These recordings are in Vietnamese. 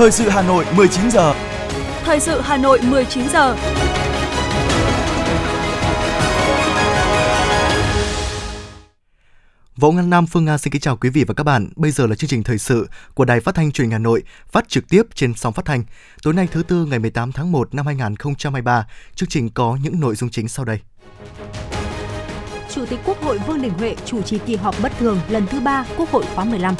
Thời sự Hà Nội 19 giờ. Thời sự Hà Nội 19 giờ. Võ Ngăn Nam Phương Nga xin kính chào quý vị và các bạn. Bây giờ là chương trình thời sự của Đài Phát thanh Truyền hình Hà Nội, phát trực tiếp trên sóng phát thanh. Tối nay thứ tư ngày 18 tháng 1 năm 2023, chương trình có những nội dung chính sau đây. Chủ tịch Quốc hội Vương Đình Huệ chủ trì kỳ họp bất thường lần thứ ba Quốc hội khóa 15.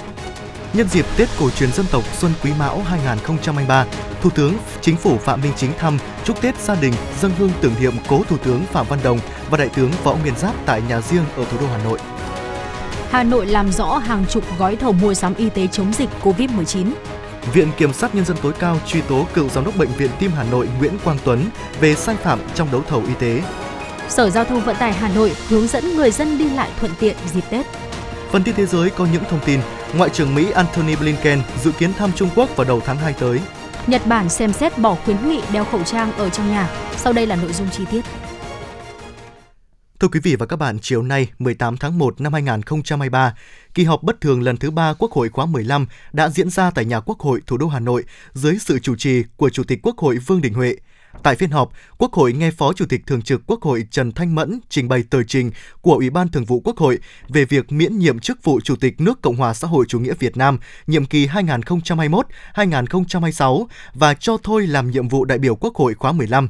Nhân dịp Tết cổ truyền dân tộc Xuân Quý Mão 2023, Thủ tướng Chính phủ Phạm Minh Chính thăm chúc Tết gia đình dân hương tưởng niệm cố Thủ tướng Phạm Văn Đồng và Đại tướng Võ Nguyên Giáp tại nhà riêng ở thủ đô Hà Nội. Hà Nội làm rõ hàng chục gói thầu mua sắm y tế chống dịch COVID-19. Viện Kiểm sát Nhân dân tối cao truy tố cựu giám đốc Bệnh viện Tim Hà Nội Nguyễn Quang Tuấn về sai phạm trong đấu thầu y tế. Sở Giao thông Vận tải Hà Nội hướng dẫn người dân đi lại thuận tiện dịp Tết. Phần tin thế giới có những thông tin, Ngoại trưởng Mỹ Antony Blinken dự kiến thăm Trung Quốc vào đầu tháng 2 tới. Nhật Bản xem xét bỏ khuyến nghị đeo khẩu trang ở trong nhà. Sau đây là nội dung chi tiết. Thưa quý vị và các bạn, chiều nay 18 tháng 1 năm 2023, kỳ họp bất thường lần thứ ba Quốc hội khóa 15 đã diễn ra tại nhà Quốc hội thủ đô Hà Nội dưới sự chủ trì của Chủ tịch Quốc hội Vương Đình Huệ. Tại phiên họp, Quốc hội nghe Phó Chủ tịch Thường trực Quốc hội Trần Thanh Mẫn trình bày tờ trình của Ủy ban Thường vụ Quốc hội về việc miễn nhiệm chức vụ Chủ tịch nước Cộng hòa xã hội chủ nghĩa Việt Nam nhiệm kỳ 2021-2026 và cho thôi làm nhiệm vụ đại biểu Quốc hội khóa 15.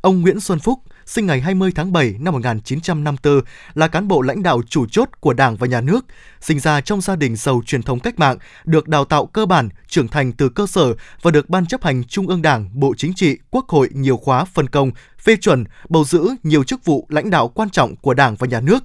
Ông Nguyễn Xuân Phúc, sinh ngày 20 tháng 7 năm 1954, là cán bộ lãnh đạo chủ chốt của Đảng và Nhà nước, sinh ra trong gia đình giàu truyền thống cách mạng, được đào tạo cơ bản, trưởng thành từ cơ sở và được Ban chấp hành Trung ương Đảng, Bộ Chính trị, Quốc hội nhiều khóa phân công, phê chuẩn, bầu giữ nhiều chức vụ lãnh đạo quan trọng của Đảng và Nhà nước.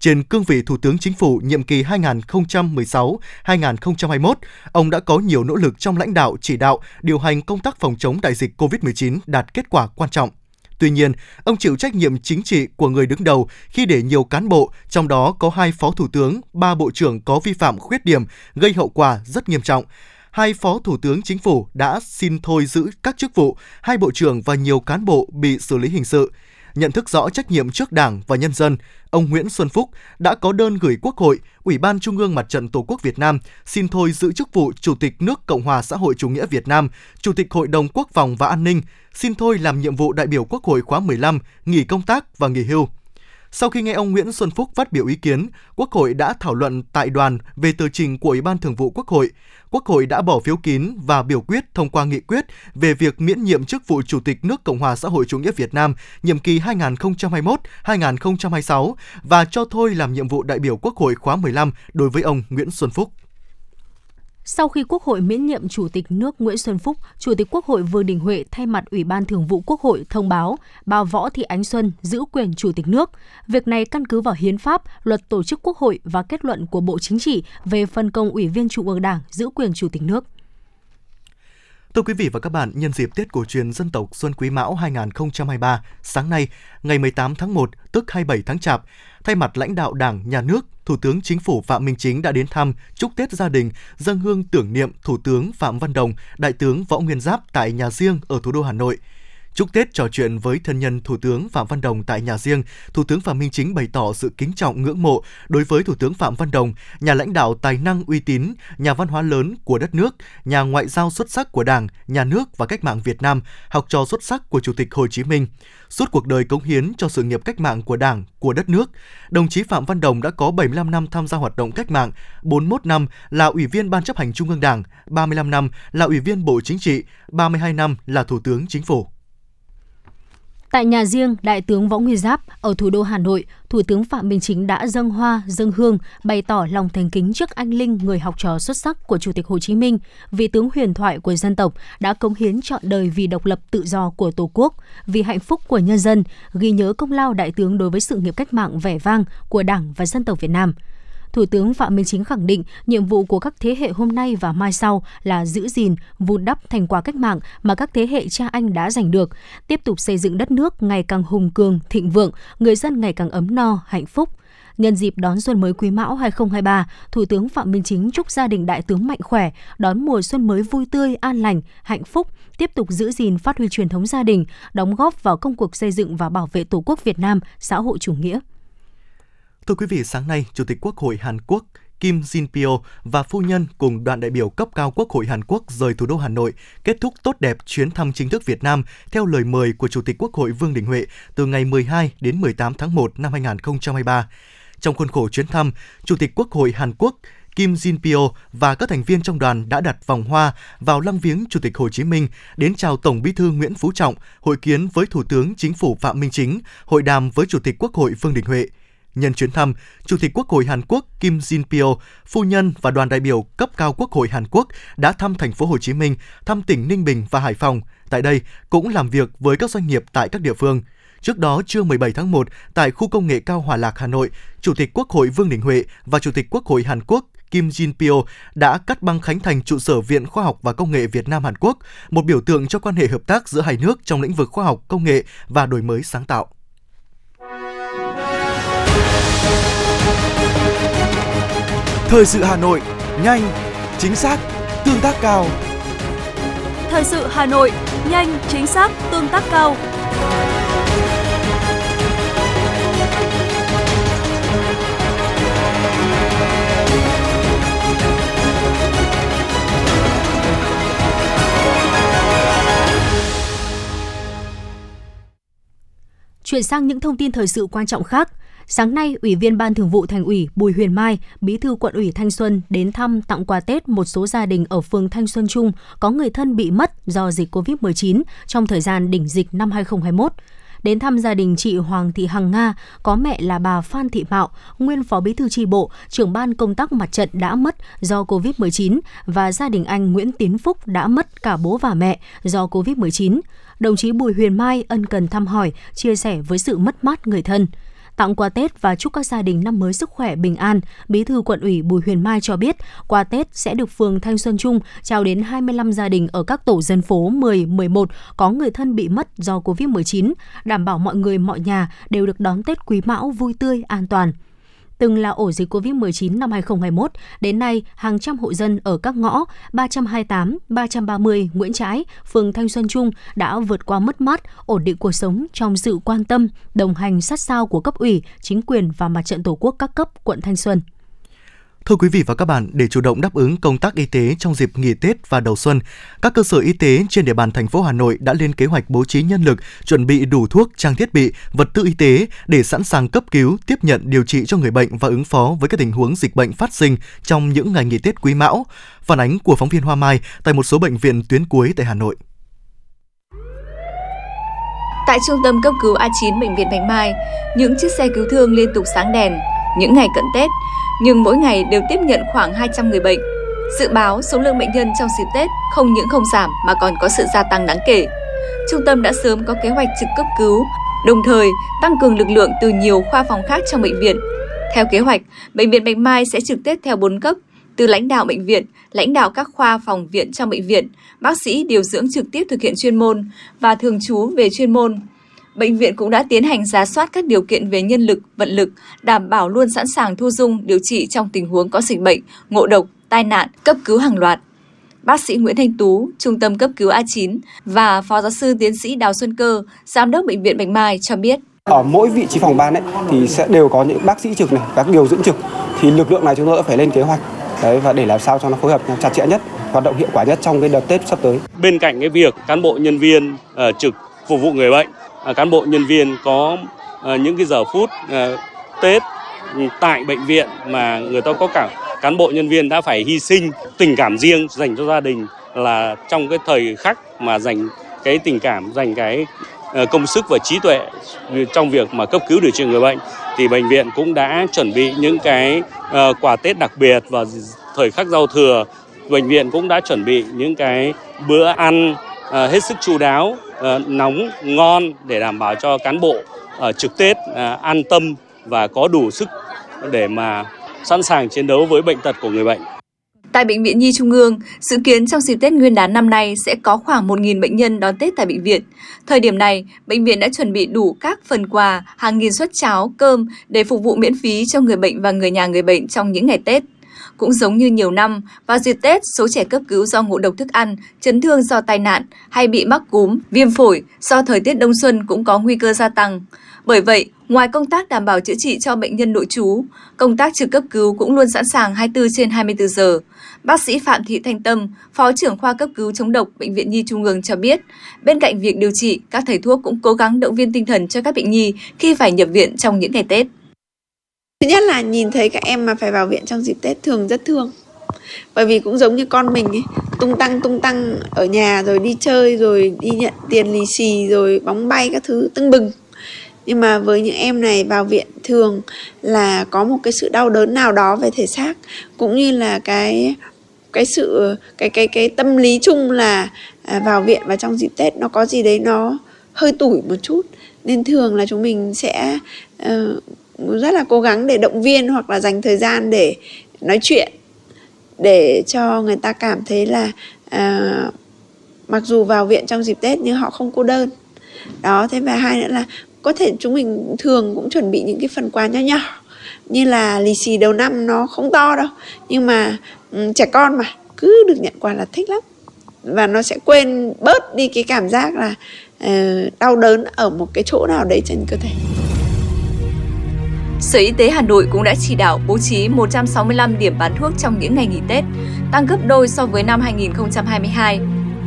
Trên cương vị Thủ tướng Chính phủ nhiệm kỳ 2016-2021, ông đã có nhiều nỗ lực trong lãnh đạo, chỉ đạo, điều hành công tác phòng chống đại dịch COVID-19 đạt kết quả quan trọng. Tuy nhiên, ông chịu trách nhiệm chính trị của người đứng đầu khi để nhiều cán bộ, trong đó có hai phó thủ tướng, ba bộ trưởng có vi phạm khuyết điểm, gây hậu quả rất nghiêm trọng. Hai phó thủ tướng chính phủ đã xin thôi giữ các chức vụ, hai bộ trưởng và nhiều cán bộ bị xử lý hình sự nhận thức rõ trách nhiệm trước Đảng và nhân dân, ông Nguyễn Xuân Phúc đã có đơn gửi Quốc hội, Ủy ban Trung ương Mặt trận Tổ quốc Việt Nam xin thôi giữ chức vụ Chủ tịch nước Cộng hòa xã hội chủ nghĩa Việt Nam, Chủ tịch Hội đồng Quốc phòng và An ninh, xin thôi làm nhiệm vụ đại biểu Quốc hội khóa 15, nghỉ công tác và nghỉ hưu. Sau khi nghe ông Nguyễn Xuân Phúc phát biểu ý kiến, Quốc hội đã thảo luận tại đoàn về tờ trình của Ủy ban Thường vụ Quốc hội. Quốc hội đã bỏ phiếu kín và biểu quyết thông qua nghị quyết về việc miễn nhiệm chức vụ Chủ tịch nước Cộng hòa xã hội chủ nghĩa Việt Nam nhiệm kỳ 2021-2026 và cho thôi làm nhiệm vụ đại biểu Quốc hội khóa 15 đối với ông Nguyễn Xuân Phúc. Sau khi Quốc hội miễn nhiệm Chủ tịch nước Nguyễn Xuân Phúc, Chủ tịch Quốc hội Vương Đình Huệ thay mặt Ủy ban Thường vụ Quốc hội thông báo bà Võ Thị Ánh Xuân giữ quyền Chủ tịch nước. Việc này căn cứ vào Hiến pháp, Luật Tổ chức Quốc hội và kết luận của Bộ Chính trị về phân công Ủy viên Trung ương Đảng giữ quyền Chủ tịch nước. Thưa quý vị và các bạn, nhân dịp Tết cổ truyền dân tộc Xuân Quý Mão 2023, sáng nay, ngày 18 tháng 1, tức 27 tháng Chạp, thay mặt lãnh đạo Đảng, Nhà nước, Thủ tướng Chính phủ Phạm Minh Chính đã đến thăm, chúc Tết gia đình, dân hương tưởng niệm Thủ tướng Phạm Văn Đồng, Đại tướng Võ Nguyên Giáp tại nhà riêng ở thủ đô Hà Nội. Chúc Tết trò chuyện với thân nhân Thủ tướng Phạm Văn Đồng tại nhà riêng, Thủ tướng Phạm Minh Chính bày tỏ sự kính trọng ngưỡng mộ đối với Thủ tướng Phạm Văn Đồng, nhà lãnh đạo tài năng uy tín, nhà văn hóa lớn của đất nước, nhà ngoại giao xuất sắc của Đảng, nhà nước và cách mạng Việt Nam, học trò xuất sắc của Chủ tịch Hồ Chí Minh. Suốt cuộc đời cống hiến cho sự nghiệp cách mạng của Đảng, của đất nước, đồng chí Phạm Văn Đồng đã có 75 năm tham gia hoạt động cách mạng, 41 năm là Ủy viên Ban chấp hành Trung ương Đảng, 35 năm là Ủy viên Bộ Chính trị, 32 năm là Thủ tướng Chính phủ. Tại nhà riêng Đại tướng Võ Nguyên Giáp ở thủ đô Hà Nội, Thủ tướng Phạm Minh Chính đã dâng hoa, dâng hương, bày tỏ lòng thành kính trước anh linh người học trò xuất sắc của Chủ tịch Hồ Chí Minh, vị tướng huyền thoại của dân tộc đã cống hiến trọn đời vì độc lập tự do của Tổ quốc, vì hạnh phúc của nhân dân, ghi nhớ công lao đại tướng đối với sự nghiệp cách mạng vẻ vang của Đảng và dân tộc Việt Nam – Thủ tướng Phạm Minh Chính khẳng định nhiệm vụ của các thế hệ hôm nay và mai sau là giữ gìn, vun đắp thành quả cách mạng mà các thế hệ cha anh đã giành được, tiếp tục xây dựng đất nước ngày càng hùng cường, thịnh vượng, người dân ngày càng ấm no, hạnh phúc. Nhân dịp đón xuân mới Quý Mão 2023, Thủ tướng Phạm Minh Chính chúc gia đình đại tướng mạnh khỏe, đón mùa xuân mới vui tươi, an lành, hạnh phúc, tiếp tục giữ gìn phát huy truyền thống gia đình, đóng góp vào công cuộc xây dựng và bảo vệ Tổ quốc Việt Nam xã hội chủ nghĩa. Thưa quý vị, sáng nay, Chủ tịch Quốc hội Hàn Quốc Kim Jin Pyo và phu nhân cùng đoàn đại biểu cấp cao Quốc hội Hàn Quốc rời thủ đô Hà Nội, kết thúc tốt đẹp chuyến thăm chính thức Việt Nam theo lời mời của Chủ tịch Quốc hội Vương Đình Huệ từ ngày 12 đến 18 tháng 1 năm 2023. Trong khuôn khổ chuyến thăm, Chủ tịch Quốc hội Hàn Quốc Kim Jin Pyo và các thành viên trong đoàn đã đặt vòng hoa vào lăng viếng Chủ tịch Hồ Chí Minh, đến chào Tổng Bí thư Nguyễn Phú Trọng, hội kiến với Thủ tướng Chính phủ Phạm Minh Chính, hội đàm với Chủ tịch Quốc hội Vương Đình Huệ. Nhân chuyến thăm, Chủ tịch Quốc hội Hàn Quốc Kim Jin Pyo, phu nhân và đoàn đại biểu cấp cao Quốc hội Hàn Quốc đã thăm thành phố Hồ Chí Minh, thăm tỉnh Ninh Bình và Hải Phòng. Tại đây cũng làm việc với các doanh nghiệp tại các địa phương. Trước đó, trưa 17 tháng 1, tại khu công nghệ cao Hòa Lạc, Hà Nội, Chủ tịch Quốc hội Vương Đình Huệ và Chủ tịch Quốc hội Hàn Quốc Kim Jin Pyo đã cắt băng khánh thành trụ sở Viện Khoa học và Công nghệ Việt Nam Hàn Quốc, một biểu tượng cho quan hệ hợp tác giữa hai nước trong lĩnh vực khoa học, công nghệ và đổi mới sáng tạo. Thời sự Hà Nội, nhanh, chính xác, tương tác cao. Thời sự Hà Nội, nhanh, chính xác, tương tác cao. Chuyển sang những thông tin thời sự quan trọng khác. Sáng nay, Ủy viên Ban Thường vụ Thành ủy Bùi Huyền Mai, Bí thư Quận ủy Thanh Xuân đến thăm tặng quà Tết một số gia đình ở phường Thanh Xuân Trung có người thân bị mất do dịch COVID-19 trong thời gian đỉnh dịch năm 2021 đến thăm gia đình chị Hoàng Thị Hằng Nga, có mẹ là bà Phan Thị Mạo, nguyên phó bí thư tri bộ, trưởng ban công tác mặt trận đã mất do COVID-19 và gia đình anh Nguyễn Tiến Phúc đã mất cả bố và mẹ do COVID-19. Đồng chí Bùi Huyền Mai ân cần thăm hỏi, chia sẻ với sự mất mát người thân tặng quà Tết và chúc các gia đình năm mới sức khỏe bình an, Bí thư quận ủy Bùi Huyền Mai cho biết, quà Tết sẽ được phường Thanh Xuân Trung trao đến 25 gia đình ở các tổ dân phố 10, 11 có người thân bị mất do Covid-19, đảm bảo mọi người mọi nhà đều được đón Tết Quý Mão vui tươi, an toàn từng là ổ dịch COVID-19 năm 2021, đến nay hàng trăm hộ dân ở các ngõ 328, 330 Nguyễn Trãi, phường Thanh Xuân Trung đã vượt qua mất mát, ổn định cuộc sống trong sự quan tâm, đồng hành sát sao của cấp ủy, chính quyền và mặt trận Tổ quốc các cấp quận Thanh Xuân. Thưa quý vị và các bạn, để chủ động đáp ứng công tác y tế trong dịp nghỉ Tết và đầu xuân, các cơ sở y tế trên địa bàn thành phố Hà Nội đã lên kế hoạch bố trí nhân lực, chuẩn bị đủ thuốc, trang thiết bị, vật tư y tế để sẵn sàng cấp cứu, tiếp nhận điều trị cho người bệnh và ứng phó với các tình huống dịch bệnh phát sinh trong những ngày nghỉ Tết Quý Mão. Phản ánh của phóng viên Hoa Mai tại một số bệnh viện tuyến cuối tại Hà Nội. Tại trung tâm cấp cứu A9 bệnh viện Bạch Mai, những chiếc xe cứu thương liên tục sáng đèn. Những ngày cận Tết, nhưng mỗi ngày đều tiếp nhận khoảng 200 người bệnh. Dự báo số lượng bệnh nhân trong dịp Tết không những không giảm mà còn có sự gia tăng đáng kể. Trung tâm đã sớm có kế hoạch trực cấp cứu, đồng thời tăng cường lực lượng từ nhiều khoa phòng khác trong bệnh viện. Theo kế hoạch, bệnh viện Bạch Mai sẽ trực Tết theo 4 cấp, từ lãnh đạo bệnh viện, lãnh đạo các khoa phòng viện trong bệnh viện, bác sĩ điều dưỡng trực tiếp thực hiện chuyên môn và thường trú về chuyên môn, bệnh viện cũng đã tiến hành giá soát các điều kiện về nhân lực, vận lực, đảm bảo luôn sẵn sàng thu dung điều trị trong tình huống có dịch bệnh, ngộ độc, tai nạn, cấp cứu hàng loạt. Bác sĩ Nguyễn Thanh Tú, Trung tâm cấp cứu A9 và Phó giáo sư tiến sĩ Đào Xuân Cơ, Giám đốc Bệnh viện Bạch Mai cho biết. Ở mỗi vị trí phòng ban ấy thì sẽ đều có những bác sĩ trực này, các điều dưỡng trực. Thì lực lượng này chúng tôi đã phải lên kế hoạch đấy và để làm sao cho nó phối hợp chặt chẽ nhất, hoạt động hiệu quả nhất trong cái đợt Tết sắp tới. Bên cạnh cái việc cán bộ nhân viên uh, trực phục vụ người bệnh Ờ, cán bộ nhân viên có ờ, những cái giờ phút ờ, Tết tại bệnh viện mà người ta có cả cán bộ nhân viên đã phải hy sinh tình cảm riêng dành cho gia đình là trong cái thời khắc mà dành cái tình cảm, dành cái công sức và trí tuệ trong việc mà cấp cứu điều trị người bệnh, thì bệnh viện cũng đã chuẩn bị những cái quà Tết đặc biệt và thời khắc giao thừa. Bệnh viện cũng đã chuẩn bị những cái bữa ăn hết sức chu đáo Ờ, nóng ngon để đảm bảo cho cán bộ ở trực Tết ờ, an tâm và có đủ sức để mà sẵn sàng chiến đấu với bệnh tật của người bệnh. Tại Bệnh viện Nhi Trung ương, dự kiến trong dịp Tết Nguyên đán năm nay sẽ có khoảng 1.000 bệnh nhân đón Tết tại bệnh viện. Thời điểm này, bệnh viện đã chuẩn bị đủ các phần quà, hàng nghìn suất cháo, cơm để phục vụ miễn phí cho người bệnh và người nhà người bệnh trong những ngày Tết. Cũng giống như nhiều năm, vào dịp Tết, số trẻ cấp cứu do ngộ độc thức ăn, chấn thương do tai nạn hay bị mắc cúm, viêm phổi do thời tiết đông xuân cũng có nguy cơ gia tăng. Bởi vậy, ngoài công tác đảm bảo chữa trị cho bệnh nhân nội trú, công tác trực cấp cứu cũng luôn sẵn sàng 24 trên 24 giờ. Bác sĩ Phạm Thị Thanh Tâm, Phó trưởng khoa cấp cứu chống độc Bệnh viện Nhi Trung ương cho biết, bên cạnh việc điều trị, các thầy thuốc cũng cố gắng động viên tinh thần cho các bệnh nhi khi phải nhập viện trong những ngày Tết. Thứ nhất là nhìn thấy các em mà phải vào viện trong dịp Tết thường rất thương. Bởi vì cũng giống như con mình ấy, tung tăng tung tăng ở nhà rồi đi chơi rồi đi nhận tiền lì xì rồi bóng bay các thứ tưng bừng. Nhưng mà với những em này vào viện thường là có một cái sự đau đớn nào đó về thể xác cũng như là cái cái sự cái cái cái tâm lý chung là à, vào viện và trong dịp Tết nó có gì đấy nó hơi tủi một chút nên thường là chúng mình sẽ uh, rất là cố gắng để động viên hoặc là dành thời gian để nói chuyện để cho người ta cảm thấy là à, mặc dù vào viện trong dịp Tết nhưng họ không cô đơn đó thế và hai nữa là có thể chúng mình thường cũng chuẩn bị những cái phần quà nho nhỏ như là lì xì đầu năm nó không to đâu nhưng mà um, trẻ con mà cứ được nhận quà là thích lắm và nó sẽ quên bớt đi cái cảm giác là uh, đau đớn ở một cái chỗ nào đấy trên cơ thể. Sở Y tế Hà Nội cũng đã chỉ đạo bố trí 165 điểm bán thuốc trong những ngày nghỉ Tết, tăng gấp đôi so với năm 2022,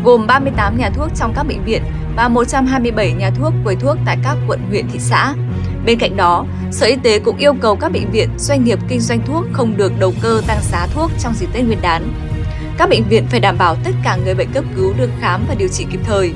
gồm 38 nhà thuốc trong các bệnh viện và 127 nhà thuốc quầy thuốc tại các quận huyện thị xã. Bên cạnh đó, Sở Y tế cũng yêu cầu các bệnh viện, doanh nghiệp kinh doanh thuốc không được đầu cơ tăng giá thuốc trong dịp Tết Nguyên đán. Các bệnh viện phải đảm bảo tất cả người bệnh cấp cứu được khám và điều trị kịp thời,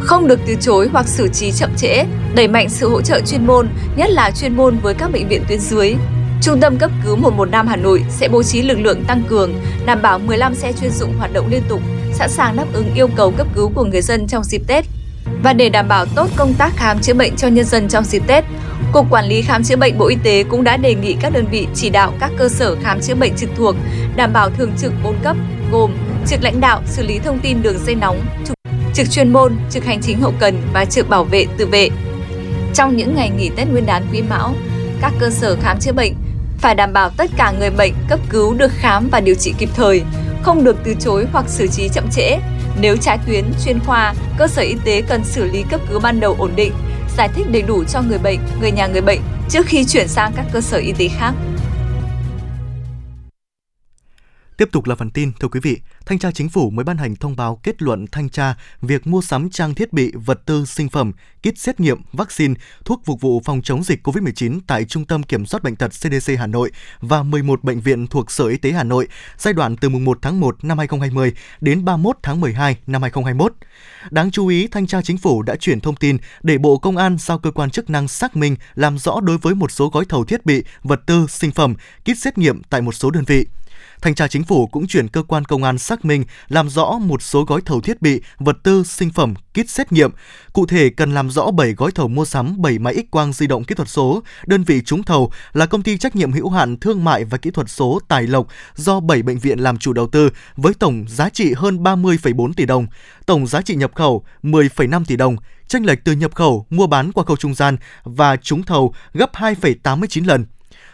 không được từ chối hoặc xử trí chậm trễ, đẩy mạnh sự hỗ trợ chuyên môn, nhất là chuyên môn với các bệnh viện tuyến dưới. Trung tâm cấp cứu 115 Hà Nội sẽ bố trí lực lượng tăng cường, đảm bảo 15 xe chuyên dụng hoạt động liên tục, sẵn sàng đáp ứng yêu cầu cấp cứu của người dân trong dịp Tết. Và để đảm bảo tốt công tác khám chữa bệnh cho nhân dân trong dịp Tết, Cục Quản lý Khám chữa bệnh Bộ Y tế cũng đã đề nghị các đơn vị chỉ đạo các cơ sở khám chữa bệnh trực thuộc đảm bảo thường trực 4 cấp gồm trực lãnh đạo xử lý thông tin đường dây nóng, trực chuyên môn, trực hành chính hậu cần và trực bảo vệ tự vệ. Trong những ngày nghỉ Tết Nguyên đán Quý Mão, các cơ sở khám chữa bệnh phải đảm bảo tất cả người bệnh cấp cứu được khám và điều trị kịp thời, không được từ chối hoặc xử trí chậm trễ. Nếu trái tuyến, chuyên khoa, cơ sở y tế cần xử lý cấp cứu ban đầu ổn định, giải thích đầy đủ cho người bệnh, người nhà người bệnh trước khi chuyển sang các cơ sở y tế khác. Tiếp tục là phần tin, thưa quý vị, Thanh tra Chính phủ mới ban hành thông báo kết luận thanh tra việc mua sắm trang thiết bị, vật tư, sinh phẩm, kit xét nghiệm, vaccine, thuốc phục vụ phòng chống dịch COVID-19 tại Trung tâm Kiểm soát Bệnh tật CDC Hà Nội và 11 bệnh viện thuộc Sở Y tế Hà Nội giai đoạn từ mùng 1 tháng 1 năm 2020 đến 31 tháng 12 năm 2021. Đáng chú ý, Thanh tra Chính phủ đã chuyển thông tin để Bộ Công an giao cơ quan chức năng xác minh làm rõ đối với một số gói thầu thiết bị, vật tư, sinh phẩm, kit xét nghiệm tại một số đơn vị. Thanh tra Chính phủ cũng chuyển cơ quan công an xác minh làm rõ một số gói thầu thiết bị, vật tư, sinh phẩm, kit xét nghiệm. Cụ thể cần làm rõ 7 gói thầu mua sắm 7 máy X quang di động kỹ thuật số. Đơn vị trúng thầu là công ty trách nhiệm hữu hạn thương mại và kỹ thuật số Tài Lộc do 7 bệnh viện làm chủ đầu tư với tổng giá trị hơn 30,4 tỷ đồng, tổng giá trị nhập khẩu 10,5 tỷ đồng, tranh lệch từ nhập khẩu, mua bán qua khâu trung gian và trúng thầu gấp 2,89 lần.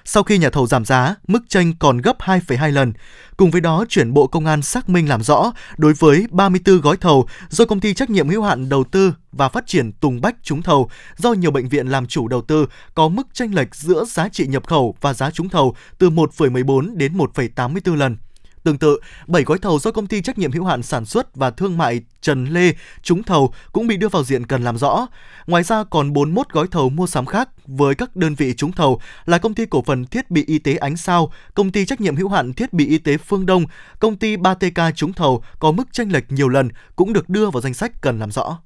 Sau khi nhà thầu giảm giá, mức tranh còn gấp 2,2 lần. Cùng với đó, chuyển Bộ Công an xác minh làm rõ đối với 34 gói thầu do công ty trách nhiệm hữu hạn đầu tư và phát triển Tùng Bách trúng thầu do nhiều bệnh viện làm chủ đầu tư có mức tranh lệch giữa giá trị nhập khẩu và giá trúng thầu từ 1,14 đến 1,84 lần. Tương tự, 7 gói thầu do công ty trách nhiệm hữu hạn sản xuất và thương mại Trần Lê trúng thầu cũng bị đưa vào diện cần làm rõ. Ngoài ra còn 41 gói thầu mua sắm khác với các đơn vị trúng thầu là công ty cổ phần thiết bị y tế Ánh Sao, công ty trách nhiệm hữu hạn thiết bị y tế Phương Đông, công ty 3TK trúng thầu có mức tranh lệch nhiều lần cũng được đưa vào danh sách cần làm rõ.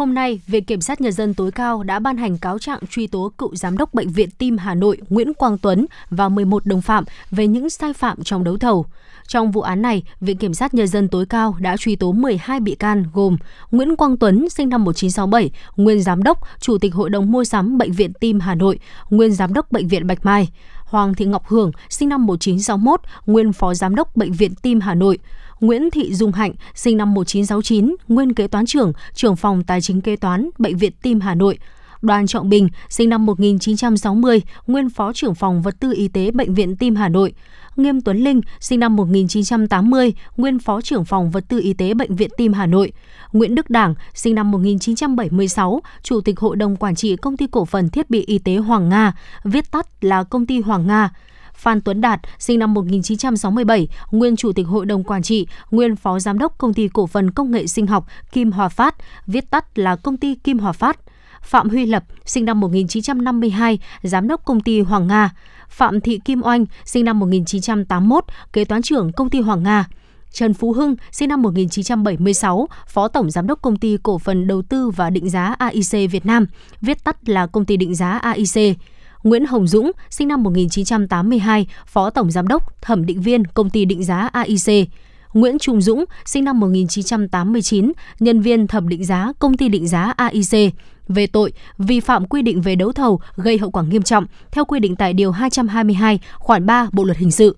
Hôm nay, Viện Kiểm sát Nhân dân tối cao đã ban hành cáo trạng truy tố cựu Giám đốc Bệnh viện Tim Hà Nội Nguyễn Quang Tuấn và 11 đồng phạm về những sai phạm trong đấu thầu. Trong vụ án này, Viện Kiểm sát Nhân dân tối cao đã truy tố 12 bị can gồm Nguyễn Quang Tuấn, sinh năm 1967, nguyên Giám đốc, Chủ tịch Hội đồng Mua sắm Bệnh viện Tim Hà Nội, nguyên Giám đốc Bệnh viện Bạch Mai, Hoàng Thị Ngọc Hưởng, sinh năm 1961, nguyên Phó Giám đốc Bệnh viện Tim Hà Nội, Nguyễn Thị Dung Hạnh, sinh năm 1969, nguyên kế toán trưởng, trưởng phòng tài chính kế toán, Bệnh viện Tim Hà Nội, Đoàn Trọng Bình, sinh năm 1960, nguyên Phó trưởng phòng vật tư y tế Bệnh viện Tim Hà Nội. Nghiêm Tuấn Linh, sinh năm 1980, nguyên Phó trưởng phòng vật tư y tế Bệnh viện Tim Hà Nội. Nguyễn Đức Đảng, sinh năm 1976, Chủ tịch Hội đồng Quản trị Công ty Cổ phần Thiết bị Y tế Hoàng Nga, viết tắt là Công ty Hoàng Nga. Phan Tuấn Đạt, sinh năm 1967, nguyên Chủ tịch Hội đồng Quản trị, nguyên Phó Giám đốc Công ty Cổ phần Công nghệ Sinh học Kim Hòa Phát, viết tắt là Công ty Kim Hòa Phát. Phạm Huy Lập, sinh năm 1952, Giám đốc Công ty Hoàng Nga. Phạm Thị Kim Oanh, sinh năm 1981, Kế toán trưởng Công ty Hoàng Nga. Trần Phú Hưng, sinh năm 1976, Phó Tổng Giám đốc Công ty Cổ phần Đầu tư và Định giá AIC Việt Nam, viết tắt là Công ty Định giá AIC. Nguyễn Hồng Dũng, sinh năm 1982, Phó Tổng Giám đốc Thẩm định viên Công ty Định giá AIC. Nguyễn Trung Dũng, sinh năm 1989, nhân viên thẩm định giá Công ty Định giá AIC về tội vi phạm quy định về đấu thầu gây hậu quả nghiêm trọng theo quy định tại Điều 222 khoản 3 Bộ Luật Hình sự.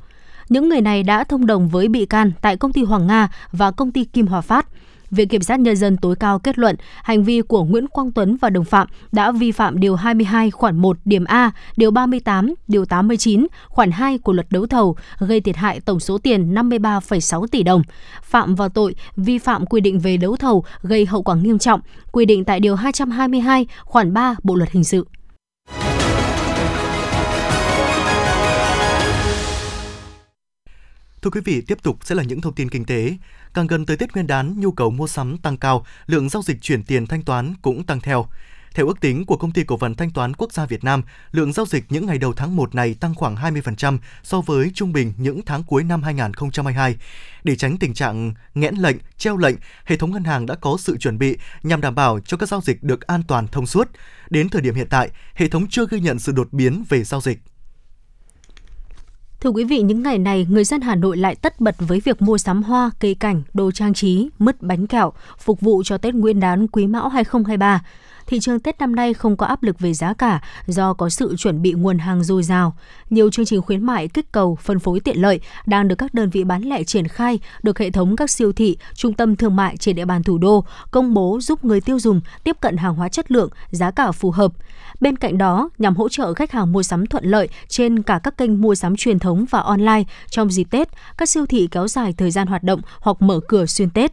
Những người này đã thông đồng với bị can tại công ty Hoàng Nga và công ty Kim Hòa Phát – Viện Kiểm sát Nhân dân tối cao kết luận hành vi của Nguyễn Quang Tuấn và đồng phạm đã vi phạm Điều 22 khoản 1 điểm A, Điều 38, Điều 89, khoản 2 của luật đấu thầu gây thiệt hại tổng số tiền 53,6 tỷ đồng, phạm vào tội vi phạm quy định về đấu thầu gây hậu quả nghiêm trọng, quy định tại Điều 222 khoản 3 Bộ luật hình sự. Thưa quý vị, tiếp tục sẽ là những thông tin kinh tế. Càng gần tới Tết Nguyên đán, nhu cầu mua sắm tăng cao, lượng giao dịch chuyển tiền thanh toán cũng tăng theo. Theo ước tính của Công ty Cổ phần Thanh toán Quốc gia Việt Nam, lượng giao dịch những ngày đầu tháng 1 này tăng khoảng 20% so với trung bình những tháng cuối năm 2022. Để tránh tình trạng nghẽn lệnh, treo lệnh, hệ thống ngân hàng đã có sự chuẩn bị nhằm đảm bảo cho các giao dịch được an toàn thông suốt. Đến thời điểm hiện tại, hệ thống chưa ghi nhận sự đột biến về giao dịch. Thưa quý vị, những ngày này, người dân Hà Nội lại tất bật với việc mua sắm hoa, cây cảnh, đồ trang trí, mứt bánh kẹo, phục vụ cho Tết Nguyên đán Quý Mão 2023 thị trường Tết năm nay không có áp lực về giá cả do có sự chuẩn bị nguồn hàng dồi dào. Nhiều chương trình khuyến mại kích cầu, phân phối tiện lợi đang được các đơn vị bán lẻ triển khai, được hệ thống các siêu thị, trung tâm thương mại trên địa bàn thủ đô công bố giúp người tiêu dùng tiếp cận hàng hóa chất lượng, giá cả phù hợp. Bên cạnh đó, nhằm hỗ trợ khách hàng mua sắm thuận lợi trên cả các kênh mua sắm truyền thống và online trong dịp Tết, các siêu thị kéo dài thời gian hoạt động hoặc mở cửa xuyên Tết.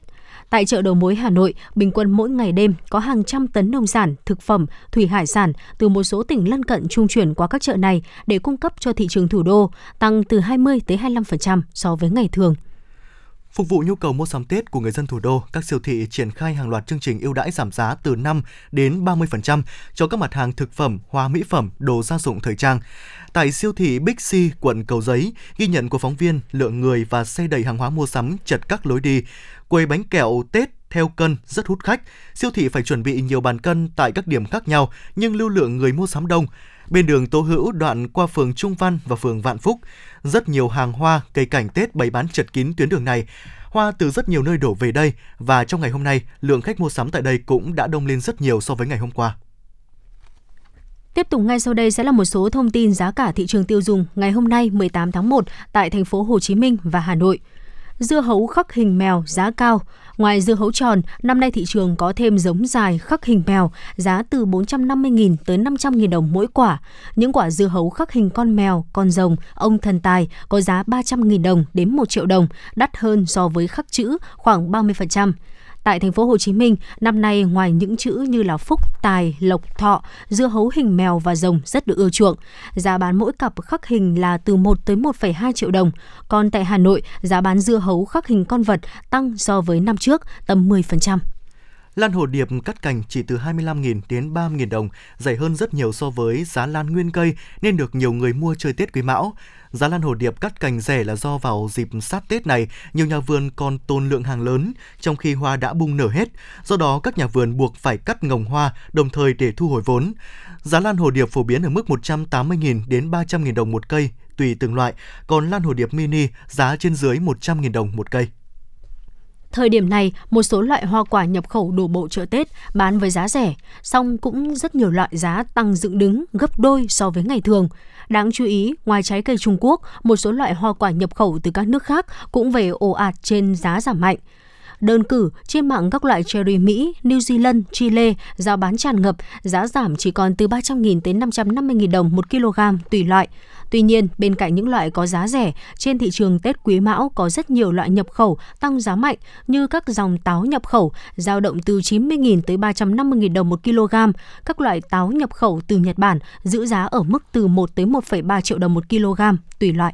Tại chợ đầu mối Hà Nội, bình quân mỗi ngày đêm có hàng trăm tấn nông sản, thực phẩm, thủy hải sản từ một số tỉnh lân cận trung chuyển qua các chợ này để cung cấp cho thị trường thủ đô, tăng từ 20 tới 25% so với ngày thường. Phục vụ nhu cầu mua sắm Tết của người dân thủ đô, các siêu thị triển khai hàng loạt chương trình ưu đãi giảm giá từ 5 đến 30% cho các mặt hàng thực phẩm, hoa mỹ phẩm, đồ gia dụng thời trang. Tại siêu thị Big C, quận Cầu Giấy, ghi nhận của phóng viên, lượng người và xe đầy hàng hóa mua sắm chật các lối đi. Quầy bánh kẹo Tết theo cân rất hút khách. Siêu thị phải chuẩn bị nhiều bàn cân tại các điểm khác nhau, nhưng lưu lượng người mua sắm đông. Bên đường Tô Hữu đoạn qua phường Trung Văn và phường Vạn Phúc, rất nhiều hàng hoa, cây cảnh Tết bày bán chật kín tuyến đường này. Hoa từ rất nhiều nơi đổ về đây và trong ngày hôm nay, lượng khách mua sắm tại đây cũng đã đông lên rất nhiều so với ngày hôm qua. Tiếp tục ngay sau đây sẽ là một số thông tin giá cả thị trường tiêu dùng ngày hôm nay 18 tháng 1 tại thành phố Hồ Chí Minh và Hà Nội dưa hấu khắc hình mèo giá cao. Ngoài dưa hấu tròn, năm nay thị trường có thêm giống dài khắc hình mèo, giá từ 450.000 tới 500.000 đồng mỗi quả. Những quả dưa hấu khắc hình con mèo, con rồng, ông thần tài có giá 300.000 đồng đến 1 triệu đồng, đắt hơn so với khắc chữ khoảng 30%. Tại thành phố Hồ Chí Minh, năm nay ngoài những chữ như là phúc, tài, lộc, thọ, dưa hấu hình mèo và rồng rất được ưa chuộng. Giá bán mỗi cặp khắc hình là từ 1 tới 1,2 triệu đồng. Còn tại Hà Nội, giá bán dưa hấu khắc hình con vật tăng so với năm trước tầm 10%. Lan hồ điệp cắt cành chỉ từ 25.000 đến 30.000 đồng, rẻ hơn rất nhiều so với giá lan nguyên cây nên được nhiều người mua chơi Tết Quý Mão. Giá lan hồ điệp cắt cành rẻ là do vào dịp sát Tết này, nhiều nhà vườn còn tồn lượng hàng lớn, trong khi hoa đã bung nở hết. Do đó, các nhà vườn buộc phải cắt ngồng hoa, đồng thời để thu hồi vốn. Giá lan hồ điệp phổ biến ở mức 180.000 đến 300.000 đồng một cây, tùy từng loại, còn lan hồ điệp mini giá trên dưới 100.000 đồng một cây. Thời điểm này, một số loại hoa quả nhập khẩu đổ bộ chợ Tết bán với giá rẻ, song cũng rất nhiều loại giá tăng dựng đứng gấp đôi so với ngày thường. Đáng chú ý, ngoài trái cây Trung Quốc, một số loại hoa quả nhập khẩu từ các nước khác cũng về ồ ạt trên giá giảm mạnh. Đơn cử, trên mạng các loại cherry Mỹ, New Zealand, Chile giá bán tràn ngập, giá giảm chỉ còn từ 300.000 đến 550.000 đồng 1 kg tùy loại. Tuy nhiên, bên cạnh những loại có giá rẻ, trên thị trường Tết Quý Mão có rất nhiều loại nhập khẩu tăng giá mạnh như các dòng táo nhập khẩu dao động từ 90.000 tới 350.000 đồng 1 kg, các loại táo nhập khẩu từ Nhật Bản giữ giá ở mức từ 1 tới 1,3 triệu đồng 1 kg tùy loại.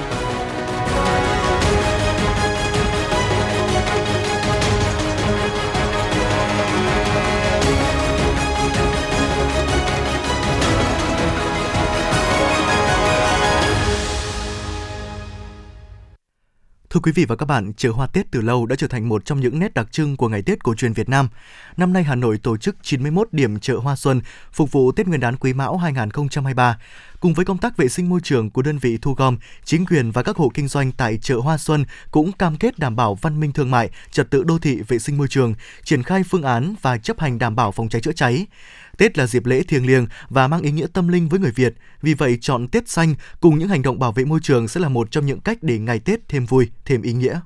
Thưa quý vị và các bạn, chợ hoa Tết từ lâu đã trở thành một trong những nét đặc trưng của ngày Tết cổ truyền Việt Nam. Năm nay Hà Nội tổ chức 91 điểm chợ hoa xuân phục vụ Tết Nguyên đán Quý Mão 2023. Cùng với công tác vệ sinh môi trường của đơn vị thu gom, chính quyền và các hộ kinh doanh tại chợ Hoa Xuân cũng cam kết đảm bảo văn minh thương mại, trật tự đô thị vệ sinh môi trường, triển khai phương án và chấp hành đảm bảo phòng cháy chữa cháy. Tết là dịp lễ thiêng liêng và mang ý nghĩa tâm linh với người Việt. Vì vậy, chọn Tết xanh cùng những hành động bảo vệ môi trường sẽ là một trong những cách để ngày Tết thêm vui, thêm ý nghĩa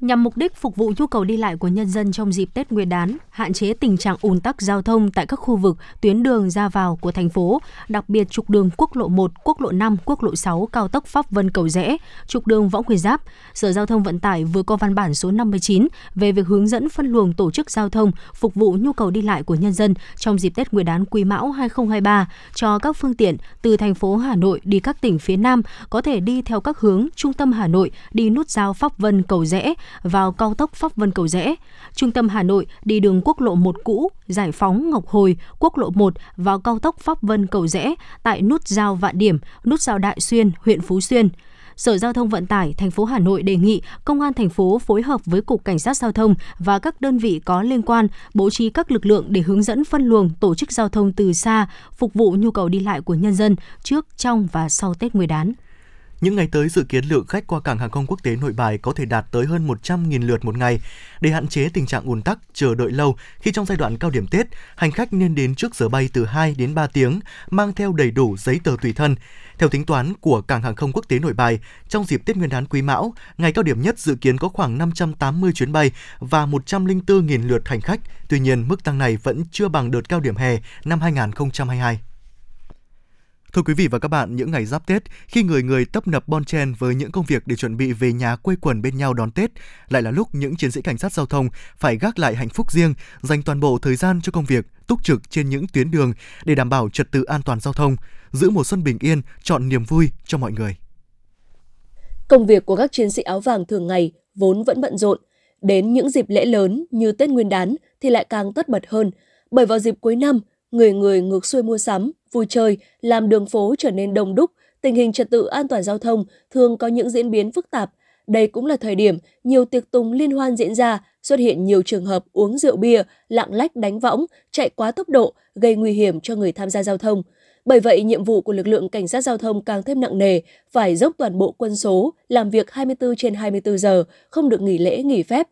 nhằm mục đích phục vụ nhu cầu đi lại của nhân dân trong dịp Tết Nguyên đán, hạn chế tình trạng ùn tắc giao thông tại các khu vực tuyến đường ra vào của thành phố, đặc biệt trục đường quốc lộ 1, quốc lộ 5, quốc lộ 6 cao tốc Pháp Vân Cầu Rẽ, trục đường Võ Nguyên Giáp. Sở Giao thông Vận tải vừa có văn bản số 59 về việc hướng dẫn phân luồng tổ chức giao thông phục vụ nhu cầu đi lại của nhân dân trong dịp Tết Nguyên đán Quý Mão 2023 cho các phương tiện từ thành phố Hà Nội đi các tỉnh phía Nam có thể đi theo các hướng trung tâm Hà Nội đi nút giao Pháp Vân Cầu Rẽ vào cao tốc Pháp Vân Cầu Rẽ. Trung tâm Hà Nội đi đường quốc lộ 1 cũ, giải phóng Ngọc Hồi, quốc lộ 1 vào cao tốc Pháp Vân Cầu Rẽ tại nút giao Vạn Điểm, nút giao Đại Xuyên, huyện Phú Xuyên. Sở Giao thông Vận tải thành phố Hà Nội đề nghị Công an thành phố phối hợp với Cục Cảnh sát Giao thông và các đơn vị có liên quan bố trí các lực lượng để hướng dẫn phân luồng tổ chức giao thông từ xa, phục vụ nhu cầu đi lại của nhân dân trước, trong và sau Tết Nguyên đán. Những ngày tới dự kiến lượng khách qua cảng hàng không quốc tế Nội Bài có thể đạt tới hơn 100.000 lượt một ngày. Để hạn chế tình trạng ùn tắc, chờ đợi lâu khi trong giai đoạn cao điểm Tết, hành khách nên đến trước giờ bay từ 2 đến 3 tiếng, mang theo đầy đủ giấy tờ tùy thân. Theo tính toán của cảng hàng không quốc tế Nội Bài, trong dịp Tết Nguyên đán Quý Mão, ngày cao điểm nhất dự kiến có khoảng 580 chuyến bay và 104.000 lượt hành khách. Tuy nhiên, mức tăng này vẫn chưa bằng đợt cao điểm hè năm 2022. Thưa quý vị và các bạn, những ngày giáp Tết, khi người người tấp nập bon chen với những công việc để chuẩn bị về nhà quây quần bên nhau đón Tết, lại là lúc những chiến sĩ cảnh sát giao thông phải gác lại hạnh phúc riêng, dành toàn bộ thời gian cho công việc, túc trực trên những tuyến đường để đảm bảo trật tự an toàn giao thông, giữ mùa xuân bình yên, chọn niềm vui cho mọi người. Công việc của các chiến sĩ áo vàng thường ngày vốn vẫn bận rộn, đến những dịp lễ lớn như Tết Nguyên đán thì lại càng tất bật hơn, bởi vào dịp cuối năm, người người ngược xuôi mua sắm, vui chơi, làm đường phố trở nên đông đúc, tình hình trật tự an toàn giao thông thường có những diễn biến phức tạp. Đây cũng là thời điểm nhiều tiệc tùng liên hoan diễn ra, xuất hiện nhiều trường hợp uống rượu bia, lạng lách đánh võng, chạy quá tốc độ, gây nguy hiểm cho người tham gia giao thông. Bởi vậy, nhiệm vụ của lực lượng cảnh sát giao thông càng thêm nặng nề, phải dốc toàn bộ quân số, làm việc 24 trên 24 giờ, không được nghỉ lễ, nghỉ phép,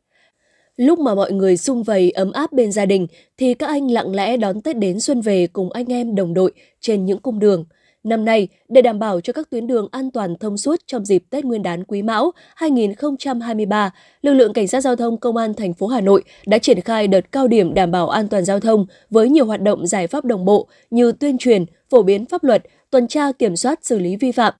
Lúc mà mọi người sung vầy ấm áp bên gia đình thì các anh lặng lẽ đón Tết đến xuân về cùng anh em đồng đội trên những cung đường. Năm nay, để đảm bảo cho các tuyến đường an toàn thông suốt trong dịp Tết Nguyên đán Quý Mão 2023, lực lượng cảnh sát giao thông công an thành phố Hà Nội đã triển khai đợt cao điểm đảm bảo an toàn giao thông với nhiều hoạt động giải pháp đồng bộ như tuyên truyền, phổ biến pháp luật, tuần tra kiểm soát xử lý vi phạm,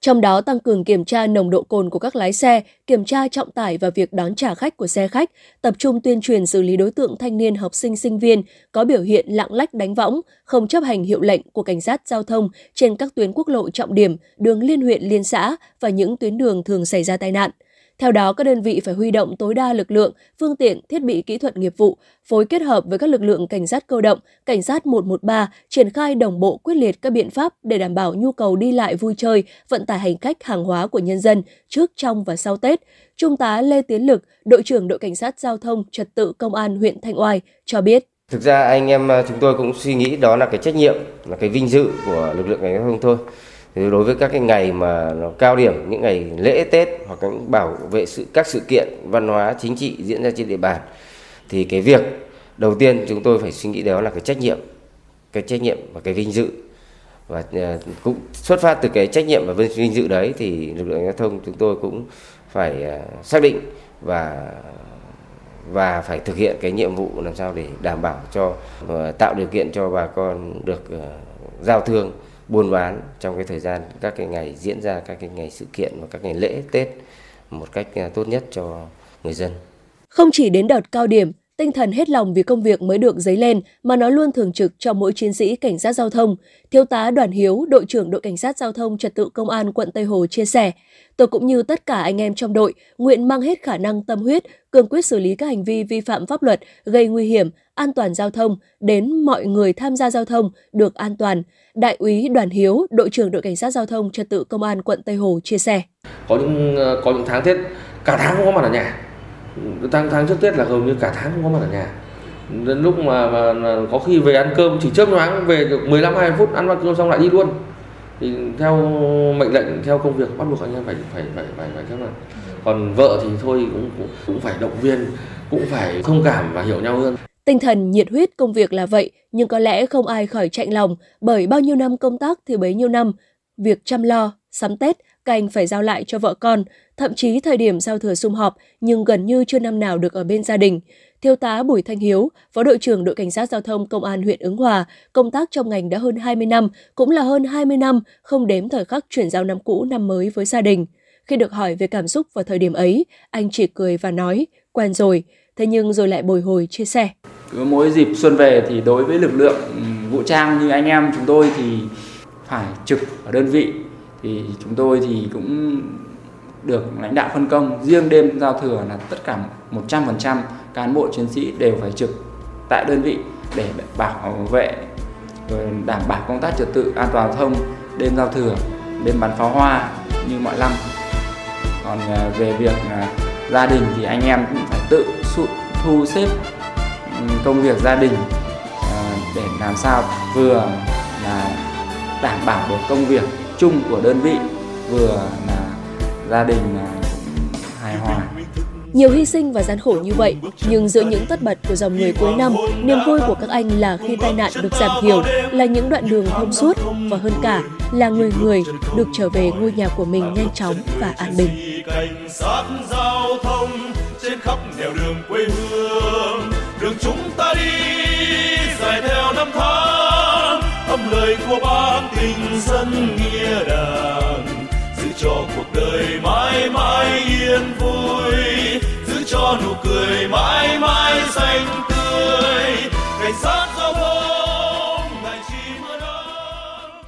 trong đó tăng cường kiểm tra nồng độ cồn của các lái xe, kiểm tra trọng tải và việc đón trả khách của xe khách, tập trung tuyên truyền xử lý đối tượng thanh niên học sinh sinh viên có biểu hiện lạng lách đánh võng, không chấp hành hiệu lệnh của cảnh sát giao thông trên các tuyến quốc lộ trọng điểm, đường liên huyện liên xã và những tuyến đường thường xảy ra tai nạn. Theo đó, các đơn vị phải huy động tối đa lực lượng, phương tiện, thiết bị kỹ thuật nghiệp vụ, phối kết hợp với các lực lượng cảnh sát cơ động, cảnh sát 113, triển khai đồng bộ quyết liệt các biện pháp để đảm bảo nhu cầu đi lại vui chơi, vận tải hành khách hàng hóa của nhân dân trước, trong và sau Tết. Trung tá Lê Tiến Lực, đội trưởng đội cảnh sát giao thông trật tự công an huyện Thanh Oai cho biết. Thực ra anh em à, chúng tôi cũng suy nghĩ đó là cái trách nhiệm, là cái vinh dự của lực lượng cảnh sát giao thông thôi thì đối với các cái ngày mà nó cao điểm, những ngày lễ tết hoặc những bảo vệ sự, các sự kiện văn hóa chính trị diễn ra trên địa bàn, thì cái việc đầu tiên chúng tôi phải suy nghĩ đó là cái trách nhiệm, cái trách nhiệm và cái vinh dự. Và à, cũng xuất phát từ cái trách nhiệm và vinh dự đấy thì lực lượng giao thông chúng tôi cũng phải à, xác định và và phải thực hiện cái nhiệm vụ làm sao để đảm bảo cho à, tạo điều kiện cho bà con được giao thương buôn bán trong cái thời gian các cái ngày diễn ra các cái ngày sự kiện và các ngày lễ Tết một cách à, tốt nhất cho người dân. Không chỉ đến đợt cao điểm, tinh thần hết lòng vì công việc mới được dấy lên mà nó luôn thường trực cho mỗi chiến sĩ cảnh sát giao thông. Thiếu tá Đoàn Hiếu, đội trưởng đội cảnh sát giao thông trật tự công an quận Tây Hồ chia sẻ, tôi cũng như tất cả anh em trong đội nguyện mang hết khả năng tâm huyết, cương quyết xử lý các hành vi vi phạm pháp luật, gây nguy hiểm, an toàn giao thông đến mọi người tham gia giao thông được an toàn. Đại úy Đoàn Hiếu, đội trưởng đội cảnh sát giao thông trật tự công an quận Tây Hồ chia sẻ. Có những ờ, có những tháng Tết cả tháng không có mặt ở nhà tháng tháng trước tết là hầu như cả tháng không có mặt ở nhà. Đến lúc mà, mà, có khi về ăn cơm chỉ chớp nhoáng về được 15 20 phút ăn bát cơm xong lại đi luôn. Thì theo mệnh lệnh theo công việc bắt buộc anh em phải phải phải phải phải chấp nhận còn vợ thì thôi cũng, cũng cũng phải động viên cũng phải thông cảm và hiểu nhau hơn. Tinh thần nhiệt huyết công việc là vậy, nhưng có lẽ không ai khỏi chạnh lòng bởi bao nhiêu năm công tác thì bấy nhiêu năm, việc chăm lo, sắm Tết các anh phải giao lại cho vợ con, thậm chí thời điểm giao thừa sum họp nhưng gần như chưa năm nào được ở bên gia đình. Thiếu tá Bùi Thanh Hiếu, Phó đội trưởng đội cảnh sát giao thông Công an huyện Ứng Hòa, công tác trong ngành đã hơn 20 năm, cũng là hơn 20 năm không đếm thời khắc chuyển giao năm cũ năm mới với gia đình. Khi được hỏi về cảm xúc vào thời điểm ấy, anh chỉ cười và nói, quen rồi, thế nhưng rồi lại bồi hồi chia sẻ. Cứ mỗi dịp xuân về thì đối với lực lượng vũ trang như anh em chúng tôi thì phải trực ở đơn vị thì chúng tôi thì cũng được lãnh đạo phân công, riêng đêm giao thừa là tất cả 100% cán bộ chiến sĩ đều phải trực tại đơn vị để bảo vệ đảm bảo công tác trật tự an toàn giao thông, đêm giao thừa, đêm bắn pháo hoa như mọi năm. Còn à, về việc à, gia đình thì anh em cũng phải tự thu xếp ừ, công việc gia đình à, để làm sao vừa là đảm bảo được công việc chung của đơn vị, vừa là gia đình hài hòa nhiều hy sinh và gian khổ như vậy, nhưng giữa những tất bật của dòng người cuối năm, niềm vui của các anh là khi tai nạn được giảm thiểu, là những đoạn đường thông suốt và hơn cả là người người được trở về ngôi nhà của mình nhanh chóng và an bình. Cảnh sát giao thông trên khắp nẻo đường quê hương, đường chúng ta đi dài theo năm tháng, âm lời của bác tình dân nghĩa đàng giữ cho cuộc đời mãi mãi xanh tươi cảnh sát giao thông ngày chi mưa nắng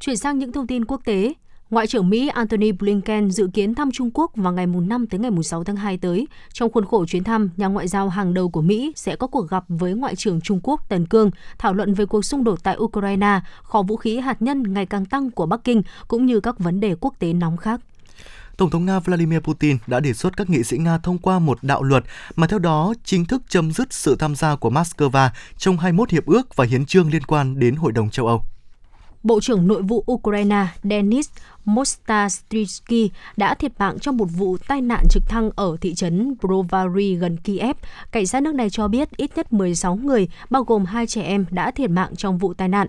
chuyển sang những thông tin quốc tế Ngoại trưởng Mỹ Antony Blinken dự kiến thăm Trung Quốc vào ngày 5 tới ngày 6 tháng 2 tới. Trong khuôn khổ chuyến thăm, nhà ngoại giao hàng đầu của Mỹ sẽ có cuộc gặp với Ngoại trưởng Trung Quốc Tần Cương, thảo luận về cuộc xung đột tại Ukraine, kho vũ khí hạt nhân ngày càng tăng của Bắc Kinh, cũng như các vấn đề quốc tế nóng khác. Tổng thống Nga Vladimir Putin đã đề xuất các nghị sĩ Nga thông qua một đạo luật mà theo đó chính thức chấm dứt sự tham gia của Moscow trong 21 hiệp ước và hiến trương liên quan đến Hội đồng châu Âu. Bộ trưởng Nội vụ Ukraine Denis Mostarstrsky đã thiệt mạng trong một vụ tai nạn trực thăng ở thị trấn Brovary gần Kiev. Cảnh sát nước này cho biết ít nhất 16 người, bao gồm hai trẻ em, đã thiệt mạng trong vụ tai nạn.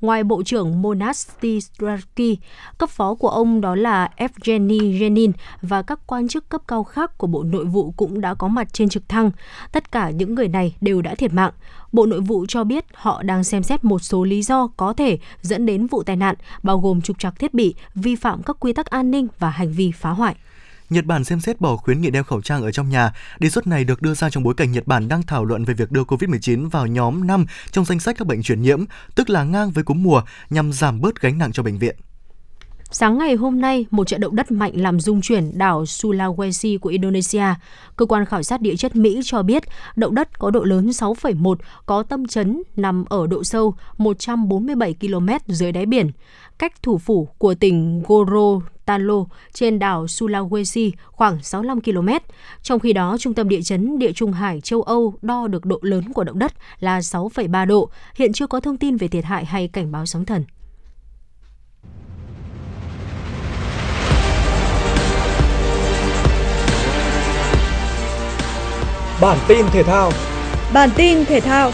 Ngoài Bộ trưởng Monastirski, cấp phó của ông đó là Evgeny Genin và các quan chức cấp cao khác của Bộ Nội vụ cũng đã có mặt trên trực thăng. Tất cả những người này đều đã thiệt mạng. Bộ Nội vụ cho biết họ đang xem xét một số lý do có thể dẫn đến vụ tai nạn, bao gồm trục trặc thiết bị, vi phạm các quy tắc an ninh và hành vi phá hoại. Nhật Bản xem xét bỏ khuyến nghị đeo khẩu trang ở trong nhà. Đề xuất này được đưa ra trong bối cảnh Nhật Bản đang thảo luận về việc đưa COVID-19 vào nhóm 5 trong danh sách các bệnh truyền nhiễm, tức là ngang với cúm mùa, nhằm giảm bớt gánh nặng cho bệnh viện. Sáng ngày hôm nay, một trận động đất mạnh làm rung chuyển đảo Sulawesi của Indonesia. Cơ quan khảo sát địa chất Mỹ cho biết động đất có độ lớn 6,1, có tâm chấn nằm ở độ sâu 147 km dưới đáy biển, cách thủ phủ của tỉnh Goro. Gorontalo trên đảo Sulawesi khoảng 65 km. Trong khi đó, Trung tâm Địa chấn Địa Trung Hải châu Âu đo được độ lớn của động đất là 6,3 độ. Hiện chưa có thông tin về thiệt hại hay cảnh báo sóng thần. Bản tin thể thao. Bản tin thể thao.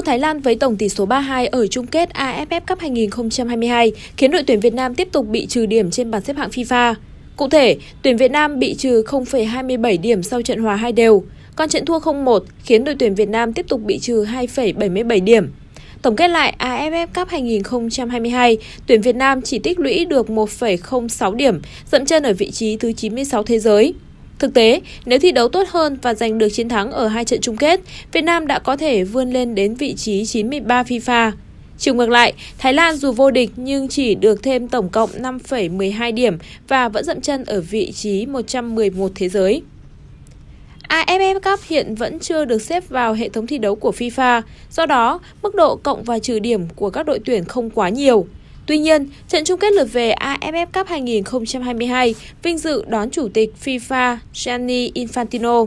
Thua Thái Lan với tổng tỷ số 3-2 ở chung kết AFF Cup 2022 khiến đội tuyển Việt Nam tiếp tục bị trừ điểm trên bảng xếp hạng FIFA. Cụ thể, tuyển Việt Nam bị trừ 0,27 điểm sau trận hòa hai đều, còn trận thua 0-1 khiến đội tuyển Việt Nam tiếp tục bị trừ 2,77 điểm. Tổng kết lại AFF Cup 2022, tuyển Việt Nam chỉ tích lũy được 1,06 điểm, dậm chân ở vị trí thứ 96 thế giới. Thực tế, nếu thi đấu tốt hơn và giành được chiến thắng ở hai trận chung kết, Việt Nam đã có thể vươn lên đến vị trí 93 FIFA. Chiều ngược lại, Thái Lan dù vô địch nhưng chỉ được thêm tổng cộng 5,12 điểm và vẫn dậm chân ở vị trí 111 thế giới. AFF Cup hiện vẫn chưa được xếp vào hệ thống thi đấu của FIFA, do đó mức độ cộng và trừ điểm của các đội tuyển không quá nhiều. Tuy nhiên, trận chung kết lượt về AFF Cup 2022 vinh dự đón chủ tịch FIFA Gianni Infantino.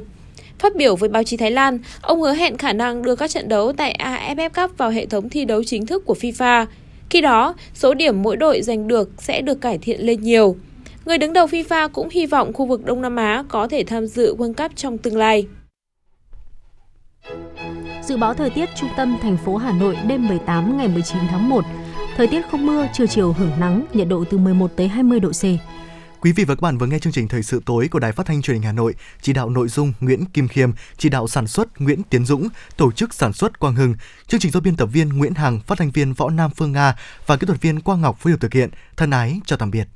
Phát biểu với báo chí Thái Lan, ông hứa hẹn khả năng đưa các trận đấu tại AFF Cup vào hệ thống thi đấu chính thức của FIFA. Khi đó, số điểm mỗi đội giành được sẽ được cải thiện lên nhiều. Người đứng đầu FIFA cũng hy vọng khu vực Đông Nam Á có thể tham dự World Cup trong tương lai. Dự báo thời tiết trung tâm thành phố Hà Nội đêm 18 ngày 19 tháng 1. Thời tiết không mưa, trưa chiều hưởng nắng, nhiệt độ từ 11 tới 20 độ C. Quý vị và các bạn vừa nghe chương trình Thời sự tối của Đài Phát thanh Truyền hình Hà Nội, chỉ đạo nội dung Nguyễn Kim Khiêm, chỉ đạo sản xuất Nguyễn Tiến Dũng, tổ chức sản xuất Quang Hưng. Chương trình do biên tập viên Nguyễn Hằng, phát thanh viên Võ Nam Phương Nga và kỹ thuật viên Quang Ngọc phối hợp thực hiện. Thân ái chào tạm biệt.